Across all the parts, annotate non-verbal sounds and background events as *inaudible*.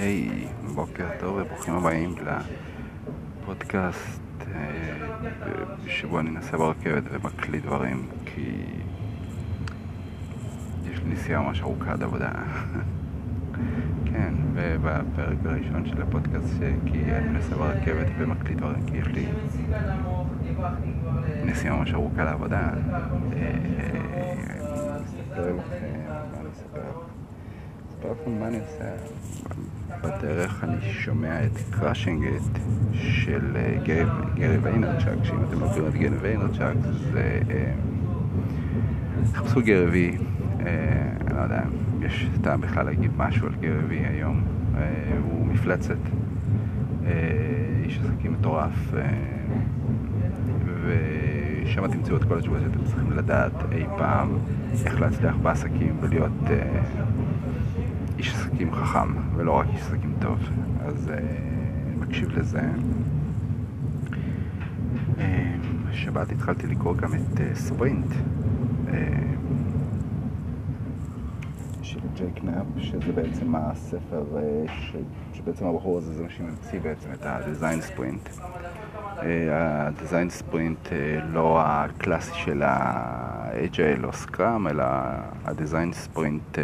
היי, בוקר טוב וברוכים הבאים לפודקאסט אה, שבו אני נוסע ברכבת ומקליט דברים כי יש לי נסיעה ממש ארוכה עד עבודה. כן, ובפרק הראשון של הפודקאסט כי אני נוסע ברכבת ומקליט דברים כי יש לי נסיעה ממש ארוכה לעבודה. אה, אספר לכם מה אני עושה. בדרך אני שומע את Crushing It של אה, גרי ויינרצ'וק, שאם אתם לא מכירים את גרי ויינרצ'וק זה... אה, חפשו גרי וי, אה, אני לא יודע, יש טעם בכלל להגיד משהו על גרי וי היום, הוא מפלצת, איש עסקים מטורף, ושם תמצאו את כל התשובות שאתם צריכים לדעת אי פעם איך להצליח בעסקים ולהיות איש עסקים חכם, ולא רק איש עסקים טוב. אז uh, מקשיב לזה. Uh, שבת התחלתי לקרוא גם את uh, ספרינט. Uh, של ג'ייק נאפ, שזה בעצם הספר uh, ש... שבעצם הבחור הזה זה מה שממציא בעצם את הדיזיין ספרינט. הדיזיין ספרינט לא הקלאסי של ה-agile או סקראם, אלא הדיזיין ספרינט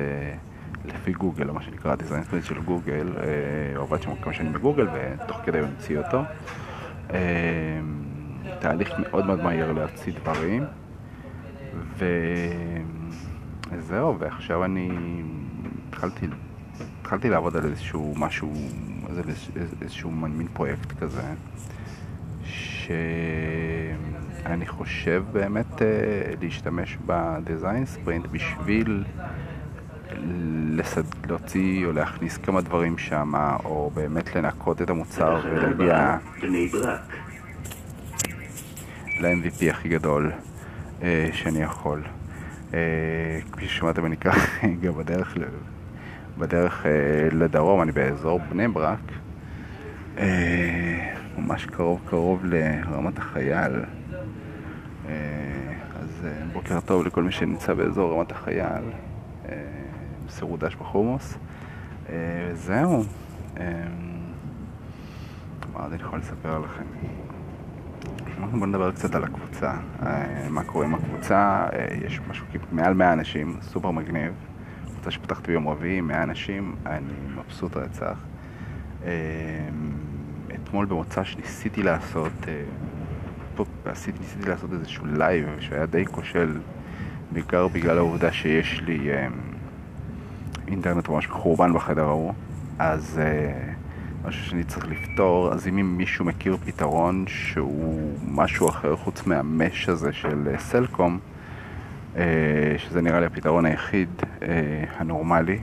לפי גוגל, מה שנקרא הדיזיין ספרינט של גוגל, הוא אה, עבד שם כמה שנים בגוגל ותוך כדי הוא המציא אותו. אה, תהליך מאוד מאוד מהיר להוציא דברים, וזהו, ועכשיו אני התחלתי, התחלתי לעבוד על איזשהו משהו, איזשהו מין פרויקט כזה, שאני חושב באמת אה, להשתמש בדיזיין ספרינט בשביל לסד... להוציא או להכניס כמה דברים שם, או באמת לנקות את המוצר ולהגיע ל-MVP הכי גדול אה, שאני יכול. אה, כפי ששמעתם אני כרגע בדרך, בדרך אה, לדרום, אני באזור בני ברק, אה, ממש קרוב קרוב לרמת החייל. אה, אז אה, בוקר טוב לכל מי שנמצא באזור רמת החייל. אה, סרודש בחומוס. אה, זהו. אה, מה עוד אני יכול לספר לכם? בואו נדבר קצת על הקבוצה. אה, מה קורה עם הקבוצה? יש משהו מעל 100 אנשים, סופר מגניב. קבוצה שפתחתי ביום רביעי, 100 אנשים, אני מבסוט רצח. אתמול במוצ"ש שניסיתי לעשות, ניסיתי לעשות איזשהו live שהיה די כושל, בעיקר בגלל העובדה שיש לי אינטרנט ממש מחורבן בחדר ההוא, אז אה, משהו שאני צריך לפתור, אז אם מישהו מכיר פתרון שהוא משהו אחר חוץ מה mesh הזה של אה, סלקום, uh, שזה נראה לי הפתרון היחיד uh, הנורמלי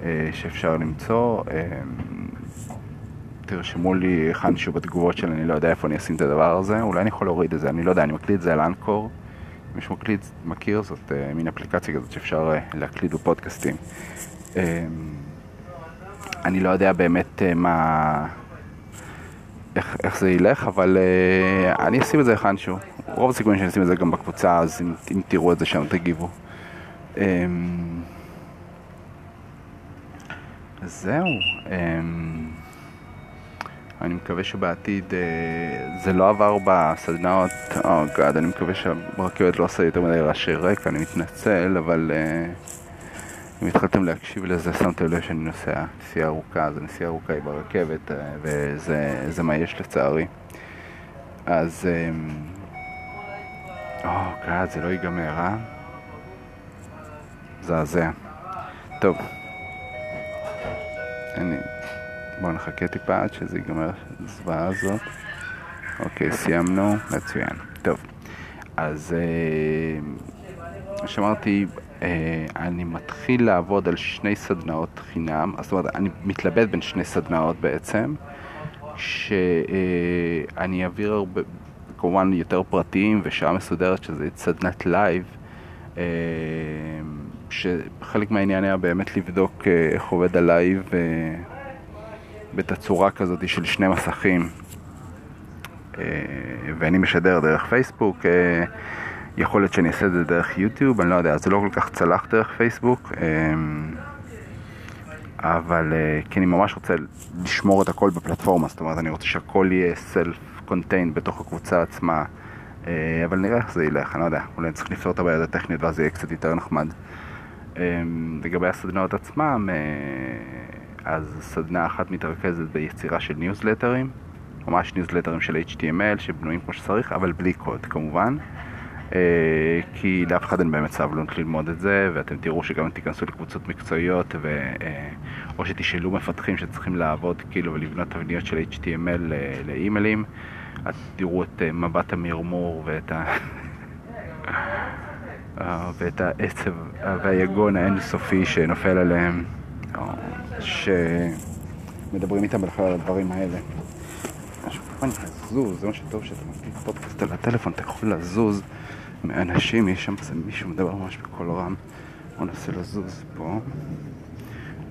uh, שאפשר למצוא, uh, תרשמו לי היכן בתגובות שלי, אני לא יודע איפה אני אשים את הדבר הזה, אולי אני יכול להוריד את זה, אני לא יודע, אני מקליט את זה על אנקור. מי שמקליט מכיר, זאת uh, מין אפליקציה כזאת שאפשר uh, להקליט בפודקאסטים. Uh, אני לא יודע באמת uh, מה... איך, איך זה ילך, אבל uh, אני אשים את זה היכנשהו. רוב הסיכויים שאני אשים את זה גם בקבוצה, אז אם, אם תראו את זה שם תגיבו. Um, זהו. Um, אני מקווה שבעתיד אה, זה לא עבר בסדנאות, או oh גאד, אני מקווה שהרכבת לא עושה יותר מדי רעשי רקע, אני מתנצל, אבל אה, אם התחלתם להקשיב לזה, שמתם לב שאני נוסע נסיעה ארוכה, זו נסיעה ארוכה היא ברכבת, אה, וזה מה יש לצערי. אז, או oh גאד, זה לא ייגמר, אה? זעזע. טוב. אני... בואו נחכה טיפה עד שזה ייגמר הזוועה הזאת. אוקיי, סיימנו, מצוין. טוב, אז אה, שאמרתי, אה, אני מתחיל לעבוד על שני סדנאות חינם, זאת אומרת, אני מתלבט בין שני סדנאות בעצם, שאני אעביר הרבה, כמובן יותר פרטיים ושעה מסודרת שזה סדנת live. אה, שחלק מהעניין היה באמת לבדוק איך עובד ה live בתצורה כזאת של שני מסכים אה, ואני משדר דרך פייסבוק אה, יכול להיות שאני אעשה את זה דרך יוטיוב, אני לא יודע, זה לא כל כך צלח דרך פייסבוק אה, אבל כי אני ממש רוצה לשמור את הכל בפלטפורמה, זאת אומרת אני רוצה שהכל יהיה self-contained בתוך הקבוצה עצמה, אבל נראה איך זה ילך, אני לא יודע, אולי צריך לפתור את הבעיות הטכניות ואז זה יהיה קצת יותר נחמד. לגבי הסדנאות עצמם, אז סדנה אחת מתרכזת ביצירה של ניוזלטרים, ממש ניוזלטרים של HTML שבנויים כמו שצריך, אבל בלי קוד כמובן. אה, כי לאף אחד אין באמת סבלונות ללמוד את זה, ואתם תראו שגם תיכנסו לקבוצות מקצועיות, ו... אה, או שתשאלו מפתחים שצריכים לעבוד כאילו ולבנות תבניות של HTML אה, לאימיילים, אז תראו את מבט המרמור ואת ה... *laughs* ואת העצב והיגון האינסופי שנופל עליהם. שמדברים איתם בכלל על הדברים האלה. משהו כמובן לזוז, זה מה שטוב שאתה מקליט פודקאסט על הטלפון, אתה יכול לזוז מאנשים, יש שם מישהו מדבר ממש בקול רם. בוא ננסה לזוז פה.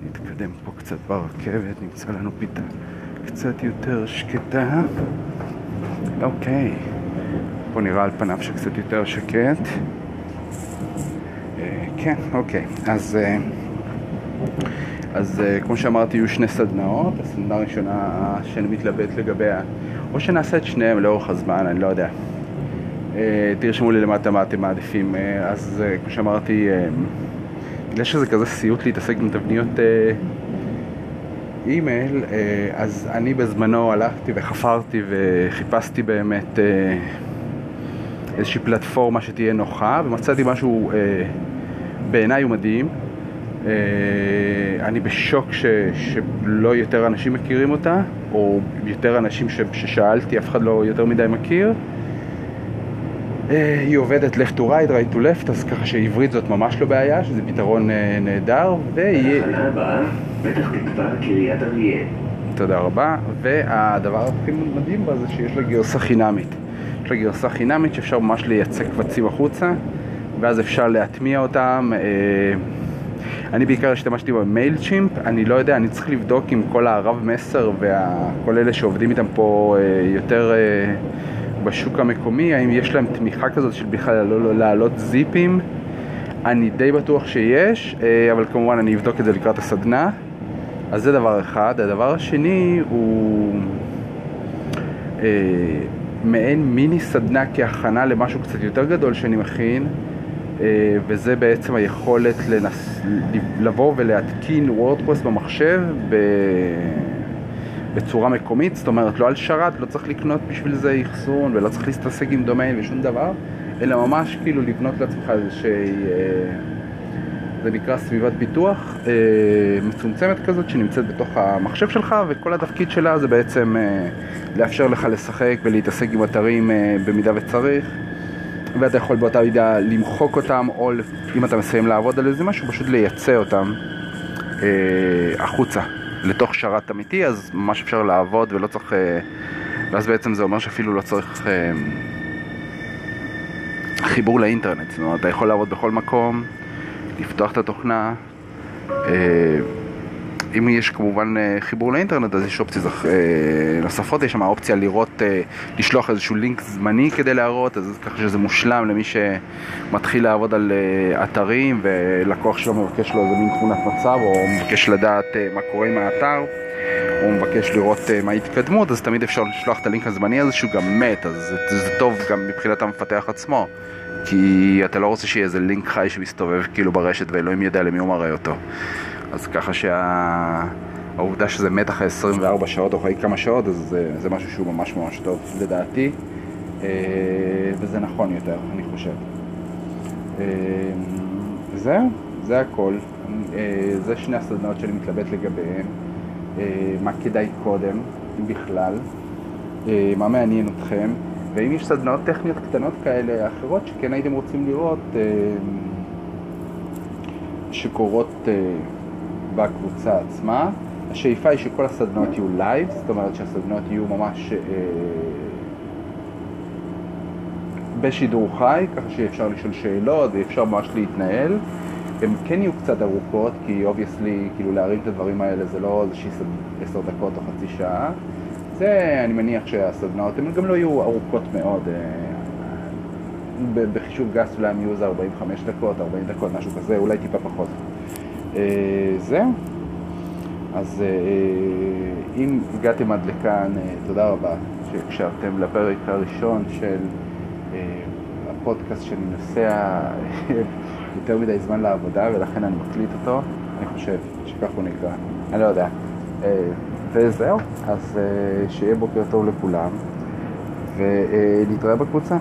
נתקדם פה קצת ברכבת, נמצא לנו פיתה קצת יותר שקטה. אוקיי, פה נראה על פניו שקצת יותר שקט. אה, כן, אוקיי, אז... אה, אז uh, כמו שאמרתי, יהיו שני סדנאות. הסדנה הראשונה שאני מתלבט לגביה, או שנעשה את שניהם לאורך הזמן, אני לא יודע. Uh, תרשמו לי למטה מה אתם מעדיפים. Uh, אז כמו שאמרתי, בגלל שזה כזה סיוט להתעסק עם תבניות אימייל, אז אני בזמנו הלכתי וחפרתי וחיפשתי באמת איזושהי פלטפורמה שתהיה נוחה, ומצאתי משהו בעיניי הוא מדהים. אה, אני בשוק ש, שלא יותר אנשים מכירים אותה, או יותר אנשים ש, ששאלתי, אף אחד לא יותר מדי מכיר. אה, היא עובדת left to right, right to left, אז ככה שעברית זאת ממש לא בעיה, שזה פתרון אה, נהדר, ויהיה... תודה רבה, והדבר הכי מדהים בה זה שיש לה גרסה חינמית. יש לה גרסה חינמית שאפשר ממש לייצא קבצים החוצה, ואז אפשר להטמיע אותם. אני בעיקר השתמשתי במייל צ'ימפ, אני לא יודע, אני צריך לבדוק עם כל הרב מסר וכל אלה שעובדים איתם פה אה, יותר אה, בשוק המקומי, האם יש להם תמיכה כזאת של בכלל לא, לא להעלות זיפים. אני די בטוח שיש, אה, אבל כמובן אני אבדוק את זה לקראת הסדנה. אז זה דבר אחד. הדבר השני הוא אה, מעין מיני סדנה כהכנה למשהו קצת יותר גדול שאני מכין. אה, וזה בעצם היכולת לנס... לבוא ולהתקין וורדפרס במחשב ב... בצורה מקומית, זאת אומרת לא על שרת, לא צריך לקנות בשביל זה אחסון ולא צריך להסתסק עם דומיין ושום דבר, אלא ממש כאילו לבנות לעצמך איזושהי, אה, זה נקרא סביבת פיתוח אה, מצומצמת כזאת שנמצאת בתוך המחשב שלך וכל התפקיד שלה זה בעצם לאפשר לך לשחק ולהתעסק עם אתרים במידה וצריך. ואתה יכול באותה מידה למחוק אותם, או אם אתה מסיים לעבוד על איזה משהו, פשוט לייצא אותם אה, החוצה, לתוך שרת אמיתי, אז ממש אפשר לעבוד ולא צריך... אה, ואז בעצם זה אומר שאפילו לא צריך אה, חיבור לאינטרנט, זאת אומרת, אתה יכול לעבוד בכל מקום, לפתוח את התוכנה. אה, אם יש כמובן אה, חיבור לאינטרנט, אז יש אופציות אה, נוספות, יש שם אופציה לראות, אה, לשלוח איזשהו לינק זמני כדי להראות, אז ככה שזה מושלם למי שמתחיל לעבוד על אתרים ולקוח שלו מבקש לו איזה מין תמונת מצב, או מבקש לדעת מה קורה עם האתר, או מבקש לראות מה ההתקדמות, אז תמיד אפשר לשלוח את הלינק הזמני הזה שהוא גם מת, אז זה, זה טוב גם מבחינת המפתח עצמו. כי אתה לא רוצה שיהיה איזה לינק חי שמסתובב כאילו ברשת ואלוהים יודע למי הוא מראה אותו. אז ככה שהעובדה שזה מת אחרי 24 שעות או אחרי כמה שעות, אז זה, זה משהו שהוא ממש ממש טוב לדעתי, אה, וזה נכון יותר, אני חושב. אה, זהו, זה הכל. אה, זה שני הסדנאות שאני מתלבט לגביהם. מה כדאי קודם, אם בכלל, מה מעניין אתכם, ואם יש סדנאות טכניות קטנות כאלה אחרות שכן הייתם רוצים לראות שקורות בקבוצה עצמה. השאיפה היא שכל הסדנאות יהיו live, זאת אומרת שהסדנאות יהיו ממש אה, בשידור חי, ככה שאפשר לשאול שאלות ואפשר ממש להתנהל. הן כן יהיו קצת ארוכות, כי obviously, כאילו להרים את הדברים האלה זה לא איזושהי עשר דקות או חצי שעה. זה, אני מניח שהסדנאות, הן גם לא יהיו ארוכות מאוד. אה, בחישוב גס אולי הם יהיו איזה 45 דקות, 40 דקות, משהו כזה, אולי טיפה פחות. אה, זהו. אז אם הגעתם עד לכאן, תודה רבה שהקשבתם לפרק הראשון של הפודקאסט שאני נוסע *laughs* יותר מדי זמן לעבודה ולכן אני מקליט אותו, אני חושב שכך הוא נקרא, אני לא יודע. וזהו, אז שיהיה בוקר טוב לכולם ונתראה בקבוצה.